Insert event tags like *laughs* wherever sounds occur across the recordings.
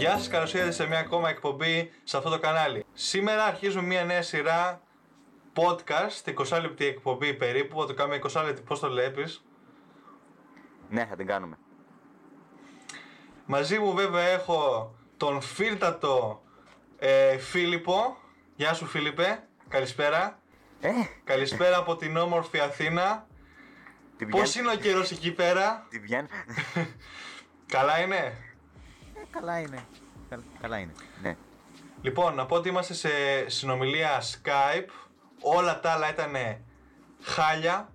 Γεια σας, καλώς ήρθατε σε μια ακόμα εκπομπή σε αυτό το κανάλι. Σήμερα αρχίζουμε μια νέα σειρά podcast, 20 λεπτή εκπομπή περίπου, θα το κάνουμε 20 λεπτή, πώς το βλέπεις; Ναι, θα την κάνουμε. Μαζί μου βέβαια έχω τον φίλτατο ε, Φίλιππο. Γεια σου Φίλιππε, καλησπέρα. Ε, Καλησπέρα από την όμορφη Αθήνα. τι Πώς βγαίνει. είναι ο καιρός εκεί πέρα, Τι βγαίνει. *laughs* καλά είναι; Ε, καλά είναι. Καλ- Καλά είναι. Ναι. Λοιπόν, να πω ότι είμαστε σε συνομιλία Skype. Όλα τα άλλα ήταν χάλια.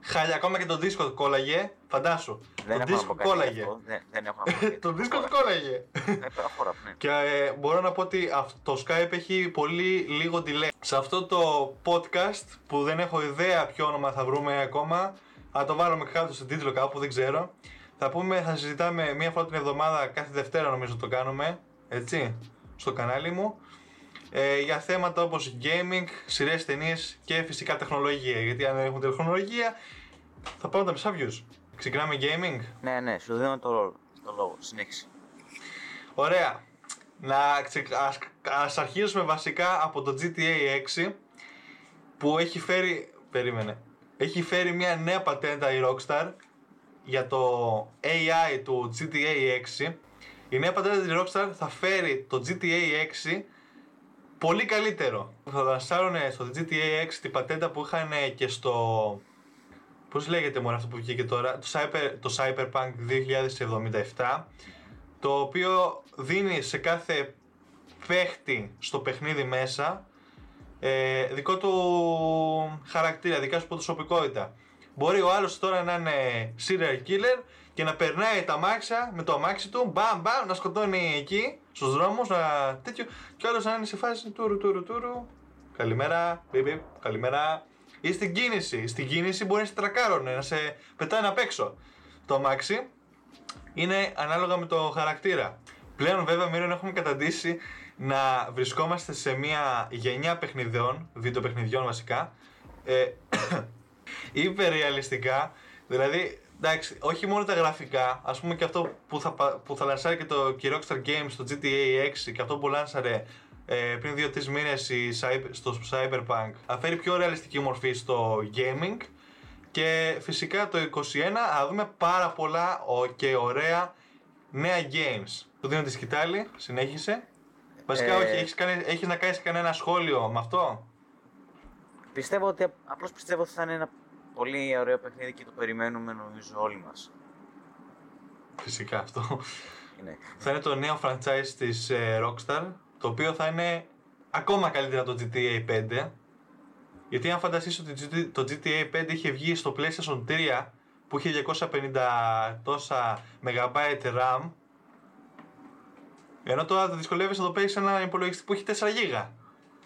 Χάλια, ακόμα και το Discord κόλλαγε. Φαντάσου. Δεν το έχω να πω Discord κάτι γι' κόλλαγε. αυτό. Δεν, δεν έχω να πω κάτι. το Discord κόλλαγε. Ε, προχώρα, ναι. και ε, μπορώ να πω ότι αυ- το Skype έχει πολύ λίγο delay. Σε αυτό το podcast που δεν έχω ιδέα ποιο όνομα θα βρούμε ακόμα, θα το βάλουμε κάτω στον τίτλο κάπου, δεν ξέρω. Θα πούμε, θα συζητάμε μία φορά την εβδομάδα, κάθε Δευτέρα νομίζω το κάνουμε, έτσι, στο κανάλι μου. Ε, για θέματα όπως gaming, σειρές, ταινίες και φυσικά τεχνολογία. Γιατί αν δεν έχουμε τεχνολογία, θα πάμε τα μισά views. Ξεκινάμε gaming; Ναι, ναι, σου δίνω το, το λόγο. Συνέχισε. Ωραία. Να ξε... ας... ας αρχίσουμε βασικά από το GTA 6 που έχει φέρει... Περίμενε. Έχει φέρει μια νέα πατέντα η Rockstar για το AI του GTA 6. Η νέα πατέντα της Rockstar θα φέρει το GTA 6 πολύ καλύτερο. Θα λανσάρουν στο GTA 6 την πατέντα που είχαν και στο... Πώς λέγεται μόνο αυτό που βγήκε τώρα, το, Cyber, το Cyberpunk 2077 το οποίο δίνει σε κάθε παίχτη στο παιχνίδι μέσα ε, δικό του χαρακτήρα, δικά σου προσωπικότητα. Μπορεί ο άλλος τώρα να είναι serial killer και να περνάει τα αμάξια με το αμάξι του, μπαμ μπαμ, να σκοτώνει εκεί στους δρόμους, να τέτοιο, και ο άλλος να είναι σε φάση τουρου τουρου τουρου. Καλημέρα, πιπ, πιπ, καλημέρα. Ή στην κίνηση. Στην κίνηση μπορεί να σε τρακάρωνε, να σε πετάνε απ' έξω το αμάξι είναι ανάλογα με το χαρακτήρα. Πλέον βέβαια Μύριον έχουμε καταντήσει να βρισκόμαστε σε μια γενιά παιχνιδιών, βίντεο παιχνιδιών βασικά, ε, υπερρεαλιστικά, δηλαδή εντάξει, όχι μόνο τα γραφικά, ας πούμε και αυτό που θα, πα- που θα λανσάρει και το και η Rockstar Games στο GTA 6 και αυτό που λάνσαρε ε, πριν 2-3 μήνες η Cyber- στο Cyberpunk θα φέρει πιο ρεαλιστική μορφή στο gaming και φυσικά το 21 θα δούμε πάρα πολλά ο- και ωραία νέα games. Του δίνω τη σκητάλη, συνέχισε. Βασικά Ε, όχι, έχεις, κάνει, έχεις να κάνεις κανένα σχόλιο με αυτό; Πιστεύω ότι, απλώς πιστεύω ότι θα είναι ένα πολύ ωραίο παιχνίδι και το περιμένουμε νομίζω όλοι μας. Φυσικά αυτό. Είναι. θα είναι το νέο franchise της ε, Rockstar, το οποίο θα είναι ακόμα καλύτερα από το GTA 5. Γιατί αν φανταστείς ότι το GT- το GTA 5 είχε βγει στο PlayStation 3 που είχε 250 τόσα MB RAM ενώ τώρα το δυσκολεύεσαι να το παίξεις σε ένα υπολογιστή που έχει 4 GB.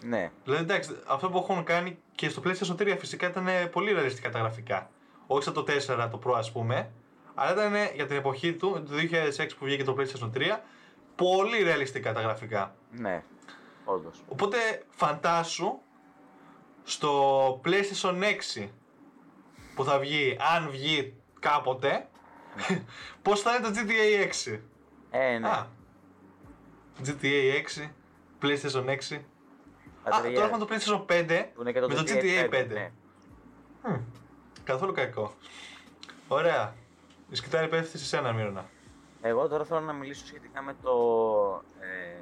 Ναι. Δηλαδή εντάξει, αυτό που έχουν κάνει και στο PlayStation 3 φυσικά ήταν ε, πολύ ρεαλιστικά τα γραφικά. Όχι σαν το 4 το Pro ας πούμε, αλλά ήταν ε, για την εποχή του, το 2006 που βγήκε το PlayStation 3, πολύ ρεαλιστικά τα γραφικά. Ναι. Όντως. Οπότε φαντάσου στο PlayStation 6 που θα βγει, αν βγει κάποτε, *laughs* πώς θα είναι το GTA 6. Ε, ναι. Α, GTA 6, PlayStation 6. Θα Α, ταιριάζει. τώρα έχουμε το PlayStation 5 Που είναι και το με το GTA GTA 5. ναι. Μμ, Καθόλου κακό. Ωραία. Η σκητάλη πέφτει σε σένα, Μύρονα. Εγώ τώρα θέλω να μιλήσω σχετικά με το ε,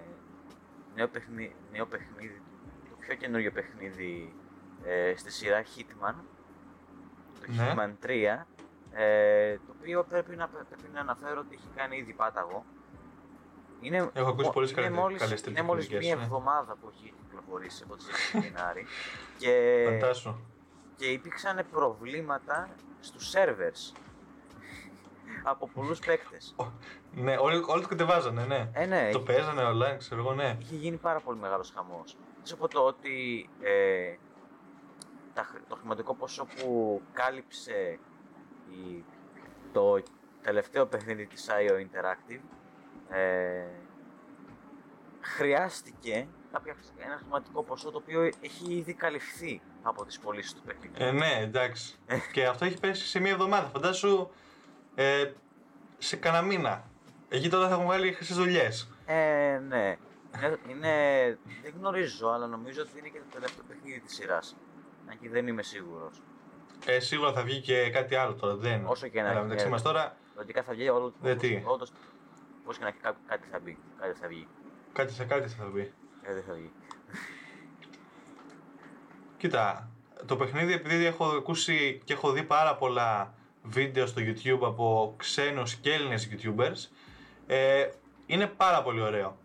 νέο, παιχνίδι, νέο παιχνίδι, το πιο καινούριο παιχνίδι ε, στη σειρά Hitman, το Ναι. Hitman 3, ε, το οποίο πρέπει να, πρέπει να αναφέρω ότι έχει κάνει ήδη πάταγο. Είναι, Έχω ακούσει μο- πολλές είναι καλές- μόλις, καλές είναι μόλις κριτικές, μία ναι. εβδομάδα που έχει κυκλοφορήσει από τις *laughs* Γενάρη και, Φαντάσου. και υπήρξαν προβλήματα στους servers από πολλούς *laughs* παίκτες. Ω, Ναι, όλοι, όλοι το κατεβάζανε, ναι. Ε, ναι, Το παίζανε online, ξέρω εγώ, ναι. είχε γίνει πάρα πολύ μεγάλος χαμός. Μέσα από το ότι ε, τα, χρ- το χρηματικό ποσό που κάλυψε η, το τελευταίο παιχνίδι της IO Interactive ε, χρειάστηκε κάποια, ένα χρηματικό ποσό το οποίο έχει ήδη καλυφθεί από τις πωλήσεις του παιχνιδιού. Ε, ναι, εντάξει. και αυτό έχει πέσει σε μία εβδομάδα. Φαντάσου ε, σε κανένα μήνα. Εκεί τότε θα έχουν βγάλει χρυσές δουλειές. Ε, ναι. Είναι, είναι, δεν γνωρίζω, αλλά νομίζω ότι είναι και το τελευταίο παιχνίδι της σειράς. Αν και δεν είμαι σίγουρος. Ε, σίγουρα θα βγει και κάτι άλλο τώρα. Δεν. Όσο και να Αλλά έχει, μεταξύ ε, μας τώρα Λογικά θα βγει όλο Δεν τι. όντως, Πώς και να έχει κά- κάτι θα μπει. Κάτι θα βγει. κάτι σε κάτι θα βγει. Ε, δεν θα βγει. Κοίτα, το παιχνίδι επειδή έχω ακούσει και έχω δει πάρα πολλά βίντεο στο YouTube από ξένους και Έλληνες YouTubers ε, είναι πάρα πολύ ωραίο.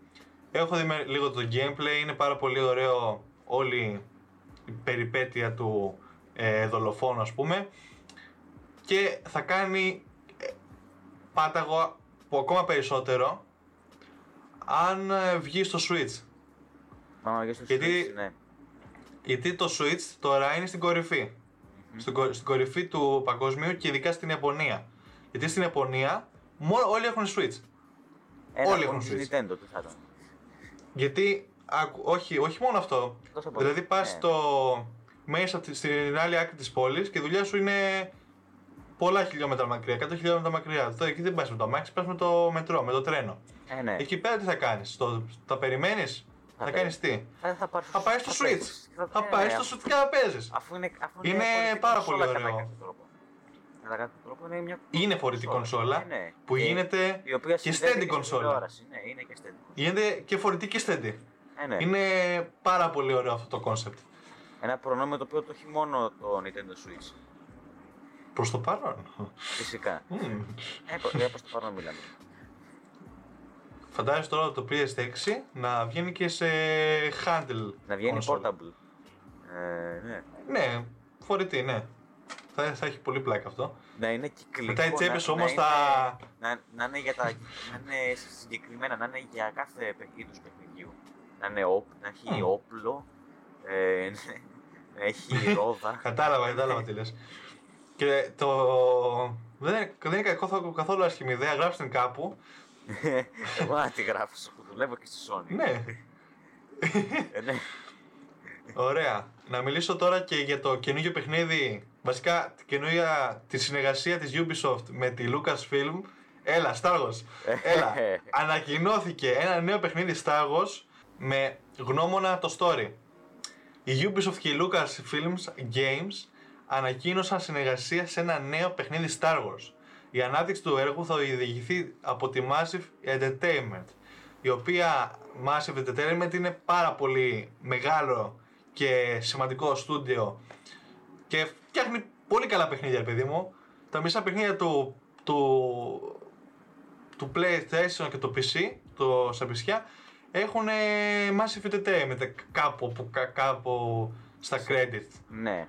Έχω δει με- λίγο το gameplay, είναι πάρα πολύ ωραίο όλη η περιπέτεια του ε, δολοφόνου ας πούμε και θα κάνει ε, πάταγο που ακόμα περισσότερο αν ε, βγει στο Switch. Άμα βγει στο Γιατί- Switch, ναι. Γιατί το Switch τώρα είναι στην κορυφή. Στην, κορ- στην κορυφή του παγκοσμίου και ειδικά στην Ιαπωνία. Γιατί στην Ιαπωνία μόνο, όλοι έχουν Switch. Ένα όλοι από έχουν της Switch. Nintendo, τι θα ήταν. Γιατί, άκου- όχι, όχι μόνο αυτό. Εκτός από- Δηλαδή πας ναι. στο, μέσα από τη- στην άλλη άκρη της πόλης και η δουλειά σου είναι πολλά χιλιόμετρα μακριά, 100 χιλιόμετρα μακριά. Τώρα εκεί δεν πας με το αμάξι, πας με το μετρό, με το τρένο. Ε, ναι. Εκεί πέρα τι θα κάνεις, θα περιμένεις, θα, Θα κάνεις τι; Θα, θα, πάρεις- Θα πάεις στο θα Switch. παίζεις. Θα ναι, πάεις ναι, στο αφού- Switch και θα παίζεις. Αφού είναι, αφού Είναι φορητή πάρα κονσόλα πολύ κατά ωραίο. κάποιο τρόπο. Κατά κάποιο τρόπο είναι μια Είναι φορητή κονσόλα Ναι, ναι. που Και- γίνεται η οποία και συνδέεται steady στην κονσόλα. τηλεόραση. Ναι, είναι και steady κονσόλα. Γίνεται και φορητή και steady. Ε, ναι. Είναι πάρα πολύ ωραίο αυτό το concept. Ένα προνόμιο το οποίο το έχει μόνο το Nintendo Switch. Προς το παρόν. Φυσικά. Μμμ. ε, προ- ε, προς το παρόν μιλάμε. Φαντάζεσαι τώρα το PS6 να βγαίνει και σε handle Να βγαίνει console. portable. Ε, ναι. Ναι, φορητή, ναι. Θα, θα έχει πολύ πλάκα αυτό. Να είναι κυκλικό. Μετά οι τσέπες να- όμως να θα- είναι- Να, να είναι για τα. να είναι συγκεκριμένα, να είναι για κάθε είδους παιχνιδιού. Να, είναι όπ, να έχει Μμ. όπλο, ε, να έχει ρόδα. *laughs* Κατάλαβα, κατάλαβα τι λες. Και το... Δεν είναι, δεν είναι καθόλου, καθόλου άσχημη ιδέα, γράψτε την κάπου. *laughs* Εγώ να τη γράφω, που δουλεύω και στη Sony. Ναι, Ε, ναι. Ωραία. Να μιλήσω τώρα και για το καινούργιο παιχνίδι. Βασικά, τη καινούργια τη συνεργασία της Ubisoft με τη Lucasfilm. Έλα, Star Wars. *laughs* Έλα. Ανακοινώθηκε ένα νέο παιχνίδι Star Wars με γνώμονα το story. Η Ubisoft και η Lucasfilm Games ανακοίνωσαν συνεργασία σε ένα νέο παιχνίδι Star Wars. Η ανάπτυξη του έργου θα διηγηθεί από τη Massive Entertainment, η οποία Massive Entertainment είναι πάρα πολύ μεγάλο και σημαντικό στούντιο και φτιάχνει πολύ καλά παιχνίδια, ρε παιδί μου. Τα μισά παιχνίδια του, του, του PlayStation και του PC, το σαπισιά, έχουν Massive Entertainment κάπου, που- κα- κάπου στα credit. ναι.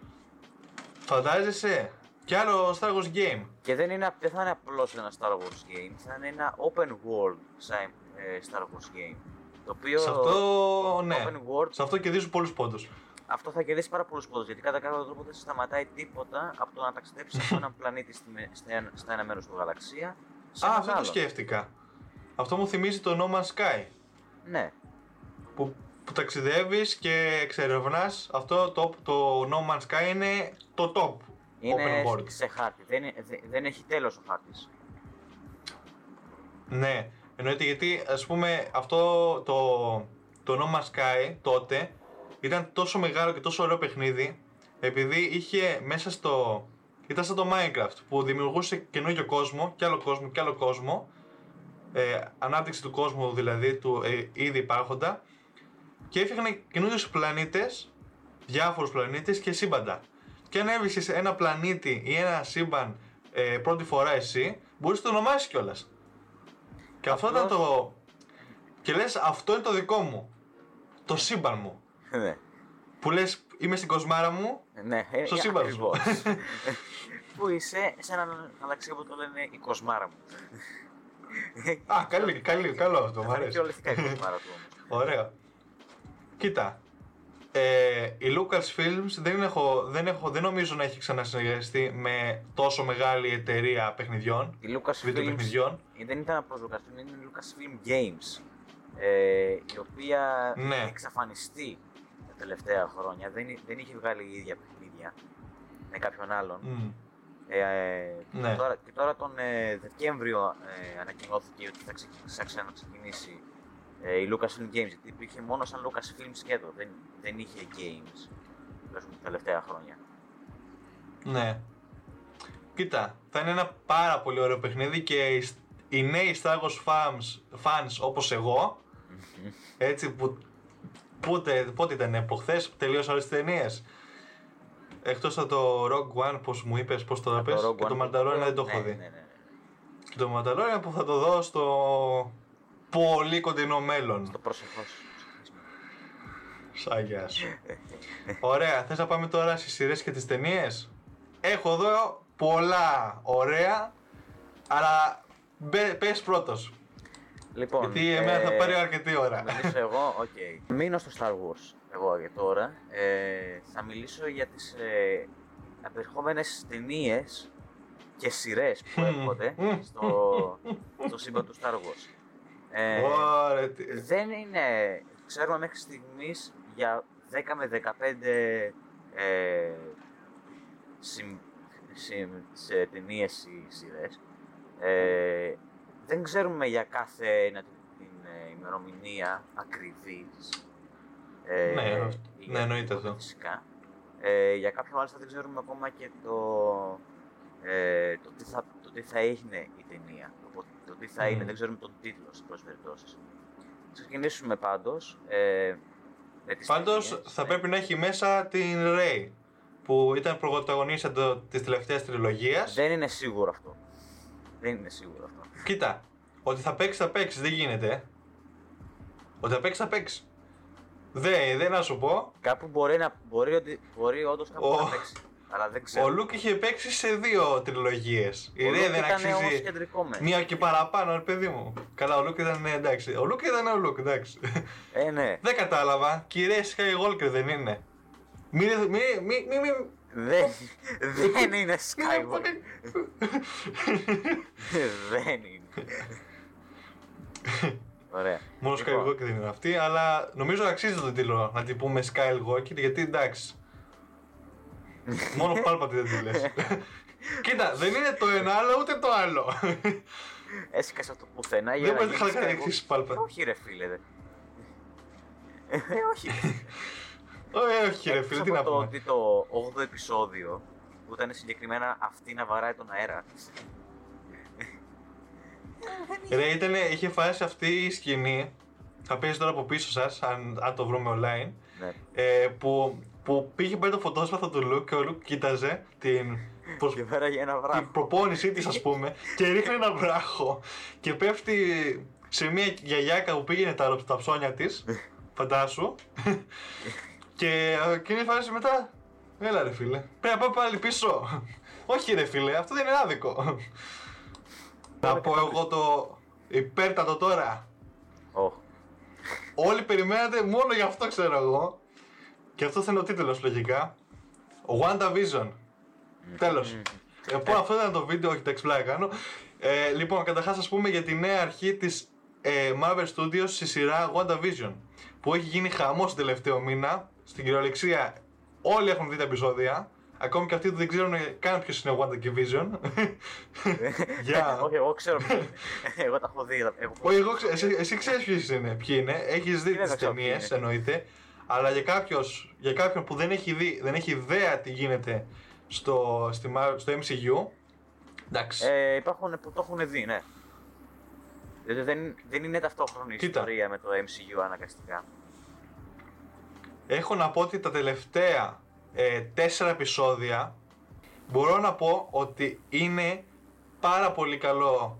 Φαντάζεσαι; Κι άλλο Star Wars game. Και δεν, είναι, δεν θα είναι απλώς ένα Star Wars game, θα είναι ένα open world σαν, ε, Star Wars game. Το οποίο Σε αυτό, ναι. open world Σε αυτό κερδίζουν πολλούς πόντους. αυτό θα κερδίσει πάρα πολλούς πόντους. Γιατί κατά κάποιο τρόπο δεν σε σταματάει τίποτα από το να ταξιδέψεις από έναν πλανήτη στη, με- στα ένα- στα ένα μέρος του γαλαξία. Σε Α, έναν αυτό το άλλο. σκέφτηκα. Αυτό μου θυμίζει το No Man's Sky. Ναι, Που, που ταξιδεύεις και εξερευνάς αυτό το, το No Man's Sky είναι το top είναι open world. σε χάρτη. Δεν, είναι- δε- δεν έχει τέλος ο χάρτης. Ναι, εννοείται γιατί ας πούμε αυτό το, το No Man's Sky τότε ήταν τόσο μεγάλο και τόσο ωραίο παιχνίδι επειδή είχε μέσα στο... Ήταν σαν το Minecraft που δημιουργούσε καινούργιο κόσμο και άλλο κόσμο και άλλο κόσμο ε, ανάπτυξη του κόσμου δηλαδή του ε, ήδη υπάρχοντα και έφτιαχνε καινούριους πλανήτες, διάφορους πλανήτες και σύμπαντα. Και αν έβρισκες ένα πλανήτη ή ένα σύμπαν ε, πρώτη φορά εσύ, μπορείς να το ονομάσεις κιόλας. Και αυτό ήταν Απλώς- το. Και λες, αυτό είναι το δικό μου. Το σύμπαν μου. ναι. Που λες, είμαι στην κοσμάρα μου. Ναι, ε, Στο ε, σύμπαν σου. ακριβώς. *laughs* Που είσαι σε έναν γαλαξία που το λένε η κοσμάρα μου. Α, καλή, καλή, καλό αυτό, μου Θα είναι αρέσει. πιο ολιστικά η κοσμάρα του όμως. Ωραίο. Κοίτα. Ε, η Lucasfilms δεν, έχω, δεν, έχω, δεν νομίζω να έχει ξανασυνεργαστεί με τόσο μεγάλη εταιρεία παιχνιδιών. Η Lucasfilm Βιντεοπαιχνιδιών. δεν ήταν απλώ Lucasfilm, είναι η Lucasfilm Games. Ε, η οποία Ναι. έχει εξαφανιστεί τα τελευταία χρόνια. Δεν, δεν είχε βγάλει η ίδια παιχνίδια με κάποιον άλλον. Μμ. Ε, ε, Ναι. και, τώρα, και τώρα τον ε, Δεκέμβριο ε, ανακοινώθηκε ότι θα, ξεκι- θα ξαναξεκινήσει ε, η Lucasfilm Games. Γιατί υπήρχε μόνο σαν Lucasfilm σκέτο. Δεν, δεν είχε games. Τουλάχιστον τα τελευταία χρόνια. Ναι. Κοίτα, θα είναι ένα πάρα πολύ ωραίο παιχνίδι και οι, οι νέοι Star Wars fans, fans όπως εγώ, *laughs* έτσι που πότε, πότε ήταν, προχθές, τελείωσα όλες τις ταινίες. Εκτός από το Rogue One, πώς μου είπες, πώς το Το πες, Rogue και το One. Mandalorian δεν το έχω Ναι, δει. Ναι, ναι, ναι. Και το Mandalorian που θα το δω στο πολύ κοντινό μέλλον. Το προσεχώς. Σαν γεια σου. Ωραία, θες να πάμε τώρα στις σειρές και τις ταινίες; Έχω εδώ πολλά ωραία, αλλά μπε- πες πρώτος. Λοιπόν, Γιατί εμένα θα ε, πάρει αρκετή ώρα. Να μιλήσω εγώ, οκ. Μείνω στο Star Wars, εγώ για τώρα. Ε, θα μιλήσω για τις ε, απερχόμενες ταινίες και σειρές που Μμμ. έρχονται Μμμ. στο, στο σύμπαν του Star Wars. Ε, Ωραία, τι- δεν είναι, ξέρουμε μέχρι στιγμής για 10 με 15 ε, συμ, συμ, σε ταινίες ή σειρές. Ε, δεν ξέρουμε για κάθε ένα την ε, ημερομηνία ακριβής. Ε, Ναι, ή ναι, για εννοείται τίποτα αυτό. Φυσικά. Ε, για κάποια μάλιστα δεν ξέρουμε ακόμα και το, ε, το, τι, θα, το τι θα είναι η ταινία. Το, το τι θα Μμμ. είναι, δεν ξέρουμε τον τίτλο σε πολλές περιπτώσεις. Θα ξεκινήσουμε πάντως. Ε, με τις Πάντως ταινίες. θα Ναι. πρέπει να έχει μέσα την Ray που ήταν πρωταγωνίστρια το- της τελευταίας τριλογίας. Δεν είναι σίγουρο αυτό. Δεν είναι σίγουρο αυτό. Κοίτα, ότι θα παίξει θα παίξει, δεν γίνεται. ε. Ότι θα παίξει θα παίξει. Δεν, δεν να σου πω. Κάπου μπορεί, να, μπορεί, ότι- μπορεί όντως κάπου Ο- να παίξει. Αλλά δεν ξέρω. Ο Λουκ είχε παίξει σε δύο τριλογίες. Η Ο Ray Luke δεν ήταν όμως αξίζει κεντρικό μεν. μία και παραπάνω, ρε παιδί μου. Καλά, ο Λουκ ήταν ε, εντάξει. Ο Λουκ ήταν ο Λουκ, εντάξει. Ε, ναι. δεν κατάλαβα. Κυρία Skywalker δεν είναι. Μη, μη, μη, μη, μη, δεν, δεν είναι Skywalker. δεν είναι. Ωραία. Μόνο Λοιπόν, Skywalker δεν είναι αυτή, αλλά νομίζω αξίζει τον τίτλο να την πούμε Skywalker γιατί εντάξει. Μόνο πάλπατη δεν τη λες. *laughs* Κοίτα, δεν είναι το ένα άλλο ούτε το άλλο. Έσκασε αυτό πουθενά για δεν να μπορεί να γίνεις χαρακτηριστείς Skywalker. πάλπατη. Όχι ρε φίλε. δε. Ε, όχι. Όχι, όχι, ρε Εκτός φίλε, τι από να το πούμε. ότι το 8ο επεισόδιο που ήταν συγκεκριμένα αυτή να βαράει τον αέρα. Ρε, ήταν, είχε φάσει αυτή η σκηνή. Θα παίζει τώρα από πίσω σας, αν, αν το βρούμε online. ναι. Ε, που, που πήγε πάει το φωτόσπαθο του Λουκ και ο Λουκ κοίταζε την, προσ- Και βάραγε ένα βράχο. την προπόνησή της, ας πούμε, και ρίχνει ένα βράχο και πέφτει σε μια γιαγιάκα που πήγαινε τα, τα ψώνια της. *laughs* Φαντάσου. και ε, εκείνη η φάση μετά. Έλα ρε φίλε. Πρέπει να πάω πάλι πίσω. Όχι ρε φίλε, αυτό δεν είναι άδικο. *laughs* Να πω εγώ το υπέρτατο τώρα. Οχ. Όλοι περιμένατε μόνο γι' αυτό ξέρω εγώ. Και αυτός θα είναι ο τίτλος λογικά. WandaVision. Τέλος. Ε, πω, αυτό ήταν το βίντεο, όχι εντάξει πλάκα κάνω. Ε, λοιπόν, καταρχάς ας πούμε για τη νέα αρχή της ε, Marvel Studios στη σειρά WandaVision. Που έχει γίνει χαμός τον τελευταίο μήνα. Στην κυριολεξία όλοι έχουν δει τα επεισόδια. Ακόμη και αυτοί που δεν ξέρουν καν ποιος είναι ο WandaVision. *laughs* Γεια. Όχι, εγώ ξέρω ποιος είναι. Εγώ τα έχω δει. έχω- Όχι, εγώ ξέ- εσύ, εσύ ξέρεις ποιοι είναι, ποιοι είναι. Έχεις δει δεν τις ξέρω ταινίες, ποιοι είναι. εννοείται. Αλλά για, κάποιος, για κάποιον που δεν έχει δει, δεν έχει ιδέα τι γίνεται στο, στη, Mar- στο MCU. Εντάξει. Ε, υπάρχουν που το έχουν δει, ναι. Δηλαδή δεν, δεν είναι ταυτόχρονη Κοίτα. ιστορία με το MCU αναγκαστικά. Έχω να πω ότι τα τελευταία ε, τέσσερα επεισόδια μπορώ να πω ότι είναι πάρα πολύ καλό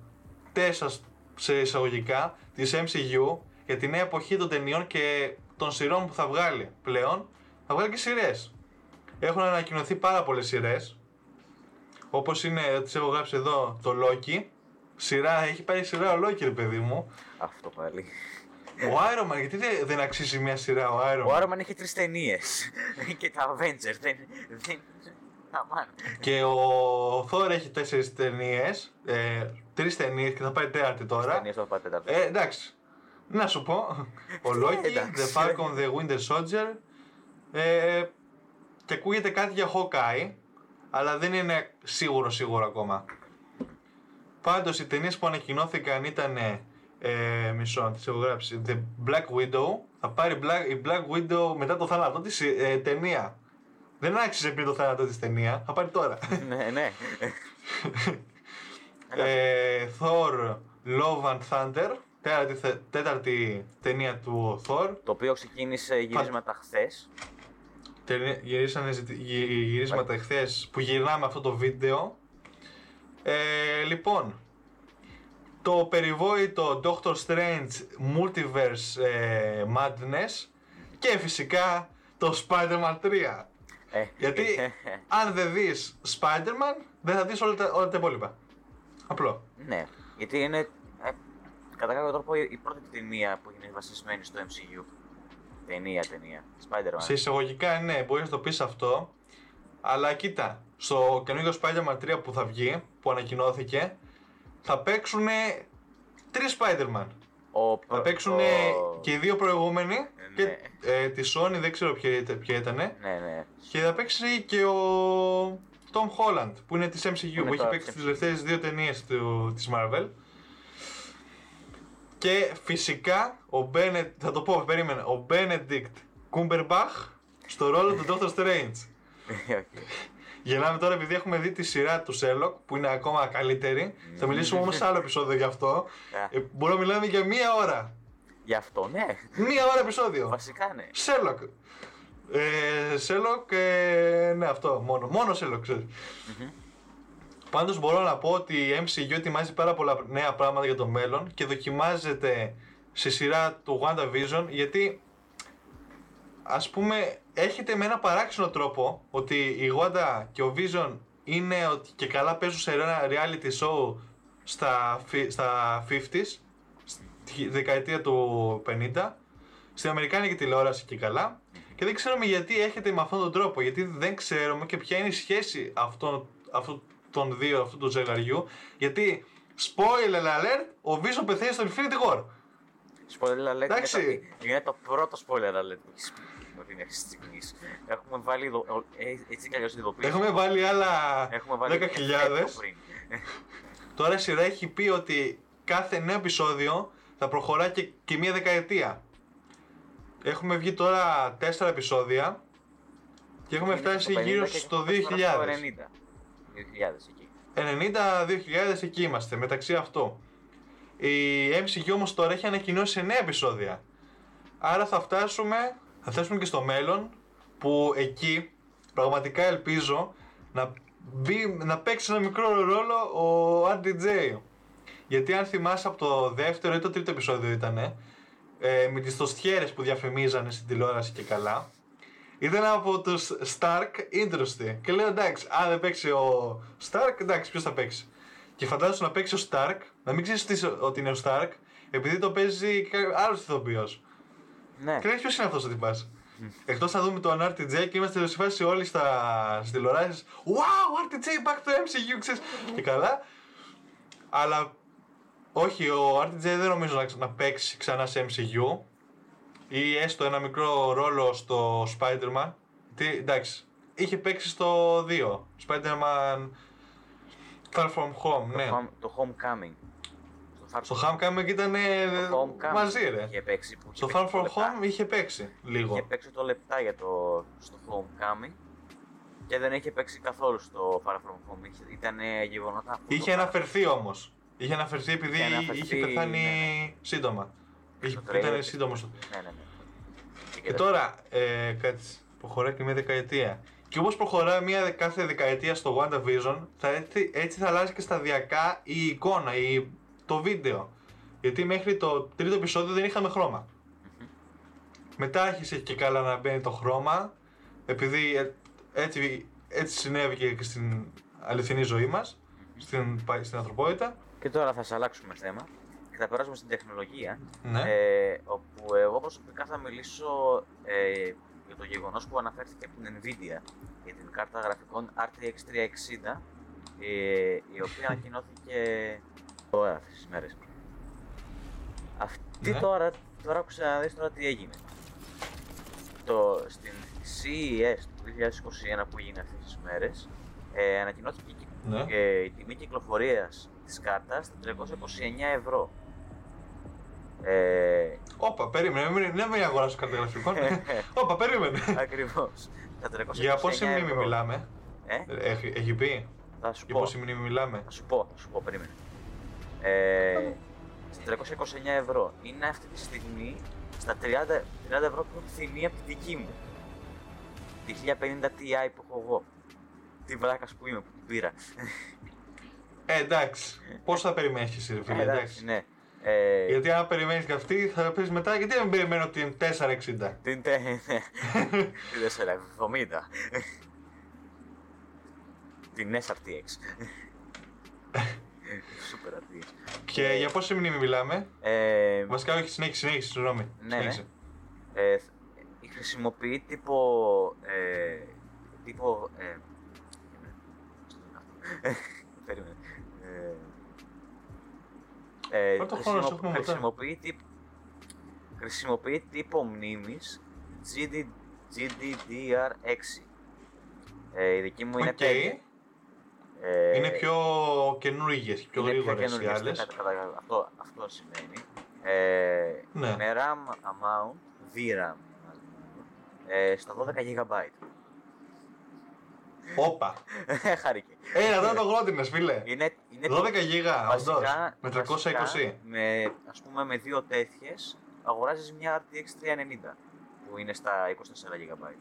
τέσσερα σε εισαγωγικά της MCU για τη νέα εποχή των ταινιών και των σειρών που θα βγάλει πλέον. Θα βγάλει και σειρές. Έχουν ανακοινωθεί πάρα πολλές σειρές. Όπως είναι, τις έχω γράψει εδώ, το Loki. Σειρά, έχει πάρει σειρά ο Loki ρε παιδί μου. Αυτό πάλι. Ο Iron Man, γιατί δεν, δεν αξίζει μια σειρά ο Iron Ο Man; Iron Man είχε τρεις ταινίες. *laughs* και τα Avengers. Δεν. δεν αμάν. Και ο Thor έχει τέσσερις ταινίες. Ε, Τρεις ταινίες και θα πάει τέταρτη τώρα. Ταινίες στο πάτε τα Ε, εντάξει. Να σου πω. Ο *laughs* Loki, εντάξει. The Falcon, The Winter Soldier. Ε, και ακούγεται κάτι για Hawkeye. Αλλά δεν είναι σίγουρο σίγουρο ακόμα. Πάντως οι ταινίες που ανακοινώθηκαν ήταν Ε, μισό να τη έχω γράψει. The Black Widow. Θα πάρει Black, η Black Widow μετά το θάνατό της ε, ταινία. Δεν άξιζε πριν το θάνατό της ταινία. Θα πάρει τώρα. ναι, ναι. *laughs* ε, Thor Love and Thunder. Τέταρτη, θε- τέταρτη ταινία του Thor. το οποίο ξεκίνησε γυρίσματα χθες. Ταινία- Γυρίσανε ζητη- γυ- γυρίσματα εχθέ που γυρνάμε αυτό το βίντεο. Ε, λοιπόν, το περιβόητο Doctor Strange Multiverse ε, Madness και φυσικά το Spider-Man 3. Ε, Γιατί *laughs* αν δεν δεις Spider-Man δεν θα δεις όλα τα, όλα τα υπόλοιπα. Απλό. ναι, γιατί είναι ε, κατά κάποιο τρόπο η η πρώτη ταινία που είναι βασισμένη στο MCU. Ταινία, ταινία. Spider-Man. Σε εισαγωγικά ναι, μπορείς να το πεις αυτό. Αλλά κοίτα, στο καινούργιο Spider-Man 3 που θα βγει, που ανακοινώθηκε, θα παίξουν τρεις Spider-Man. Ο, Θα παίξουν ο- και οι δύο προηγούμενοι και ναι. ε, τη Sony δεν ξέρω ποια, ήταν- ποια ήταν. Ναι, ναι. Και θα παίξει και ο Tom Holland που είναι της MCU, είναι που έχει τώρα παίξει της τις τελευταίες δύο ταινίες του, της Marvel. Και φυσικά ο Bennett, θα το πω, περίμενα, ο Benedict Cumberbatch στο ρόλο του Doctor Strange. Ok. Γελάμε τώρα επειδή έχουμε δει τη σειρά του Sherlock που είναι ακόμα καλύτερη. Θα μιλήσουμε όμως σε άλλο επεισόδιο γι' αυτό. Α, Ε, μπορούμε να μιλάμε για μία ώρα. Γι' αυτό, ναι. Μία ώρα επεισόδιο. Βασικά, ναι. Sherlock. Ε, Sherlock, ε, ναι αυτό, μόνο, μόνο Sherlock ξέρεις. Πάντως μπορώ να πω ότι η MCU ετοιμάζει πάρα πολλά νέα πράγματα για το μέλλον και δοκιμάζεται στη σειρά του WandaVision γιατί ας πούμε έχετε με ένα παράξενο τρόπο ότι η Wanda και ο Vision είναι ότι και καλά παίζουν σε ένα reality show στα, φι- στα 50s, στη δεκαετία του 50 στην Αμερικάνικη τηλεόραση και καλά. Και δεν ξέρουμε γιατί έχετε με αυτόν τον τρόπο. Γιατί δεν ξέρουμε και ποια είναι η σχέση αυτών, αυτού των δύο, αυτού του ζευγαριού. Γιατί, spoiler alert, ο Vision πεθαίνει στο Infinity War. Spoiler alert. Εντάξει. Είναι το, είναι το πρώτο spoiler alert που έχεις πει ότι είναι αυτή τη στιγμή. Έχουμε βάλει ειδο, ε, έτσι κι αλλιώς ειδοποίηση. Έχουμε βάλει άλλα Έχουμε βάλει 10.000. και φέτο πριν. Τώρα η σειρά έχει πει ότι κάθε νέο επεισόδιο θα προχωρά και, και μία δεκαετία. Έχουμε βγει τώρα τέσσερα επεισόδια και έχουμε Είναι φτάσει στο 50 γύρω και στο έχουμε φτάσει 2000. Εκεί. 90-2000 εκεί είμαστε, μεταξύ αυτού. Η MCU όμως τώρα έχει ανακοινώσει 9 επεισόδια. Άρα θα φτάσουμε, θα φτάσουμε και στο μέλλον που εκεί πραγματικά ελπίζω να, μπει, να παίξει ένα μικρό ρόλο ο RDJ. Γιατί αν θυμάσαι από το δεύτερο ή το τρίτο επεισόδιο ήταν ε, με τις τοστιέρες που διαφημίζανε στην τηλεόραση και καλά ήταν από τους Stark Industry. Και λέω εντάξει, αν δεν παίξει ο Stark, εντάξει, ποιος θα παίξει. Και φαντάζομαι να παίξει ο Stark, να μην ξέρει ότι είναι ο Stark, επειδή το παίζει άλλος ηθοποιός. Ναι. Και λες ποιος είναι αυτός ο τυπάς. Εκτός να δούμε τον RTJ και είμαστε σε φάση όλοι στα στις τηλεοράσει. Wow, RTJ back to MCU, ξέρεις. Και καλά. Αλλά όχι, ο RTJ δεν νομίζω να, να παίξει ξανά σε MCU ή έστω ένα μικρό ρόλο στο Spider-Man. Τι, εντάξει, είχε παίξει στο 2. Spider-Man Far From Home, ναι. Το, home, το Homecoming. Far Στο Homecoming ήταν ε, το Homecoming μαζί, ρε. Είχε παίξει. Που είχε Στο παίξει Far το From λεπτά. Home είχε παίξει λίγο. Είχε παίξει το λεπτά για το, στο Homecoming και δεν είχε παίξει καθόλου στο Far From Home. Είχε, ήταν γεγονότα. αυτό Είχε το- αναφερθεί όμως. Είχε αναφερθεί επειδή Είχε αναφερθεί, είχε πεθάνει ναι, σύντομα. Είχε, trailer. ήταν σύντομο. Ναι, ναι, ναι. Και τώρα, ε, κάτσε, προχωράει και μια δεκαετία. Και όπως προχωράει μια κάθε δεκαετία στο WandaVision, θα έτσι, έτσι θα αλλάζει και σταδιακά η εικόνα, η, το βίντεο. Γιατί μέχρι το τρίτο επεισόδιο δεν είχαμε χρώμα. Μετά άρχισε και καλά να μπαίνει το χρώμα, επειδή ε, έτσι, έτσι συνέβη και στην αληθινή ζωή μας, στην, στην ανθρωπότητα. Και τώρα θα σα αλλάξουμε θέμα και θα περάσουμε στην τεχνολογία. Ναι. Ε, όπου εγώ προσωπικά θα μιλήσω ε, για το γεγονός που αναφέρθηκε από την Nvidia για την κάρτα γραφικών RTX 360 ε, η οποία *laughs* ανακοινώθηκε τώρα αυτές τις μέρες. Αυτή Ναι. τώρα, τώρα άκουσα να δεις τώρα τι έγινε. Το, στην CES του 2021 που έγινε αυτές τις μέρες ε, ανακοινώθηκε η Ναι. ε, η τιμή κυκλοφορίας της κάρτας στα 329 ευρώ. Ε, Όπα, περίμενε, μην, μην, μην αγοράσω κάτι γραφικών. *laughs* Όπα, περίμενε. ακριβώς. Τα 329 Για πόση μνήμη ευρώ. μιλάμε, Ε, έχει, έχει πει; θα σου Για πω. πόση μνήμη μιλάμε; Θα σου πω, θα σου πω, περίμενε. Ε, στα 329 ευρώ είναι αυτή τη στιγμή στα 30, 30 ευρώ πιο φθηνή από τη δική μου. Τη 1050 Ti που έχω εγώ. Τι βράκας που είμαι που την πήρα. Ε, εντάξει. Πώς θα περιμένεις εσύ, ρε φίλε, Ε, εντάξει. ναι. Ε, Γιατί αν περιμένεις και αυτή, θα πεις μετά, γιατί δεν περιμένω την 460. Την τε... ναι. *laughs* Την 470. Την SRTX. Super RTX. Και για πόση μνήμη μιλάμε; Ε, Βασικά, όχι, συνέχισε, συνέχισε, συγγνώμη. Ναι, Συνέχισε. ε, χρησιμοποιεί τύπο... Ε, τύπο... Ε, περίμενε. Ε, ε, Πάρ' το χρόνο σου, έχουμε μετά. χρησιμοποιεί, τύπο, χρησιμοποιεί τύπο μνήμης GD, GDDR6. Ε, η δική μου είναι Οκ. 5. Ε, Είναι πιο καινούργιες και πιο είναι γρήγορες οι καινούργιες, άλλες. κατά- κατά- αυτό, αυτό σημαίνει. Ε, Ναι. Με RAM amount, VRAM, ε, στα 12 GB. Όπα. Ε, χάρηκε. Ε, αυτό ε, το γρόντινε, φίλε. Είναι, είναι 12 το... γίγα, όντως. Με 320. Με, ας πούμε, με δύο τέτοιες αγοράζεις μια RTX 390 που είναι στα 24 GB.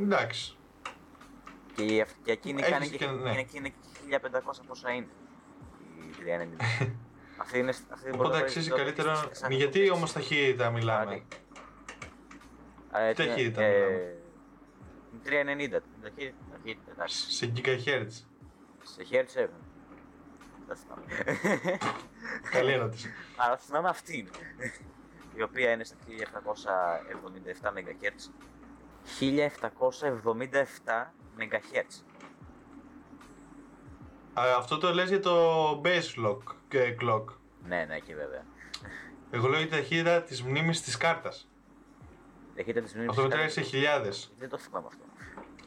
Εντάξει. Και, η, εκείνη Έχεις κάνει και, και, ναι. είναι 1500 πόσα είναι. Η 390. *laughs* αυτή είναι, αυτή Οπότε αξίζει καλύτερα. Γιατί όμως ταχύτητα μιλάμε; ε, Τι ταχύτητα μιλάμε; 390 τα hit, τα εντάξει. Σε gigahertz. Σε hertz even. Δεν θυμάμαι. Καλή ερώτηση. *laughs* Αλλά θυμάμαι αυτήν, η οποία είναι στα 1777 MHz. 1777 MHz. Αυτό το λες για το base clock. Ε, clock. Ναι, ναι, και βέβαια. Εγώ λέω για τη ταχύτητα της μνήμης της κάρτας. Ταχύτητα της μνήμης Αυτό μετράει σε χιλιάδες. Δεν το θυμάμαι αυτό.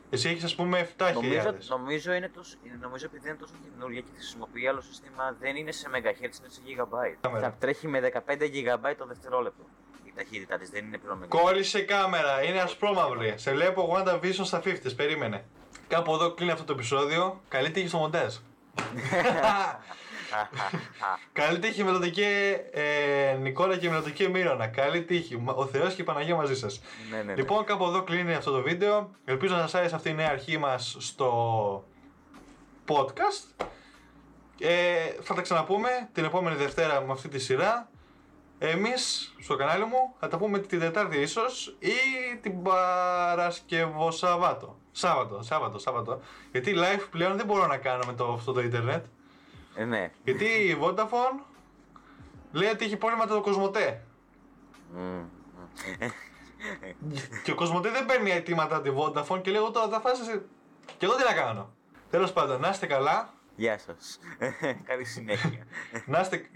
Εσύ έχεις ας πούμε 7.000. Νομίζω, νομίζω, είναι τόσο, νομίζω επειδή είναι τόσο καινούργια και χρησιμοποιεί άλλο σύστημα, δεν είναι σε MHz, είναι σε GB. Κάμερα. Θα τρέχει με 15 GB το δευτερόλεπτο. Η ταχύτητά της δεν είναι πλέον MHz. Κόλλησε κάμερα, είναι ασπρόμαυρη. Σε βλέπω WandaVision στα 50, περίμενε. Κάπου εδώ κλείνει αυτό το επεισόδιο. Καλή τύχη στο μοντάζ. *laughs* *laughs* *laughs* Καλή τύχη μελλοντική ε, Νικόλα και μελλοντική Μύρονα. Καλή τύχη. Ο Θεός και η Παναγία μαζί σας. ναι, ναι, ναι. Λοιπόν, κάπου εδώ κλείνει αυτό το βίντεο. Ελπίζω να σας άρεσε αυτή η νέα αρχή μας στο podcast. Ε, θα τα ξαναπούμε την επόμενη Δευτέρα με αυτή τη σειρά. Εμείς στο κανάλι μου θα τα πούμε την Τετάρτη ίσως ή την Παρασκευό Σαββάτο. Σάββατο, Σάββατο, Σάββατο. Γιατί live πλέον δεν μπορώ να κάνω με το, αυτό το ίντερνετ. Ε, ναι. Γιατί η Vodafone λέει ότι έχει πρόβλημα το Κοσμοτέ. Μμμ, μμμ. Και ο Κοσμοτέ δεν παίρνει αιτήματα από τη Vodafone και λέω τώρα θα φάσει. Και εγώ τι να κάνω. Τέλος πάντων, να είστε καλά. Γεια σας. *laughs* Καλή συνέχεια. Να είστε,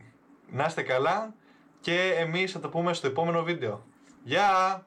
να είστε καλά. Και εμείς θα τα πούμε στο επόμενο βίντεο. Γεια!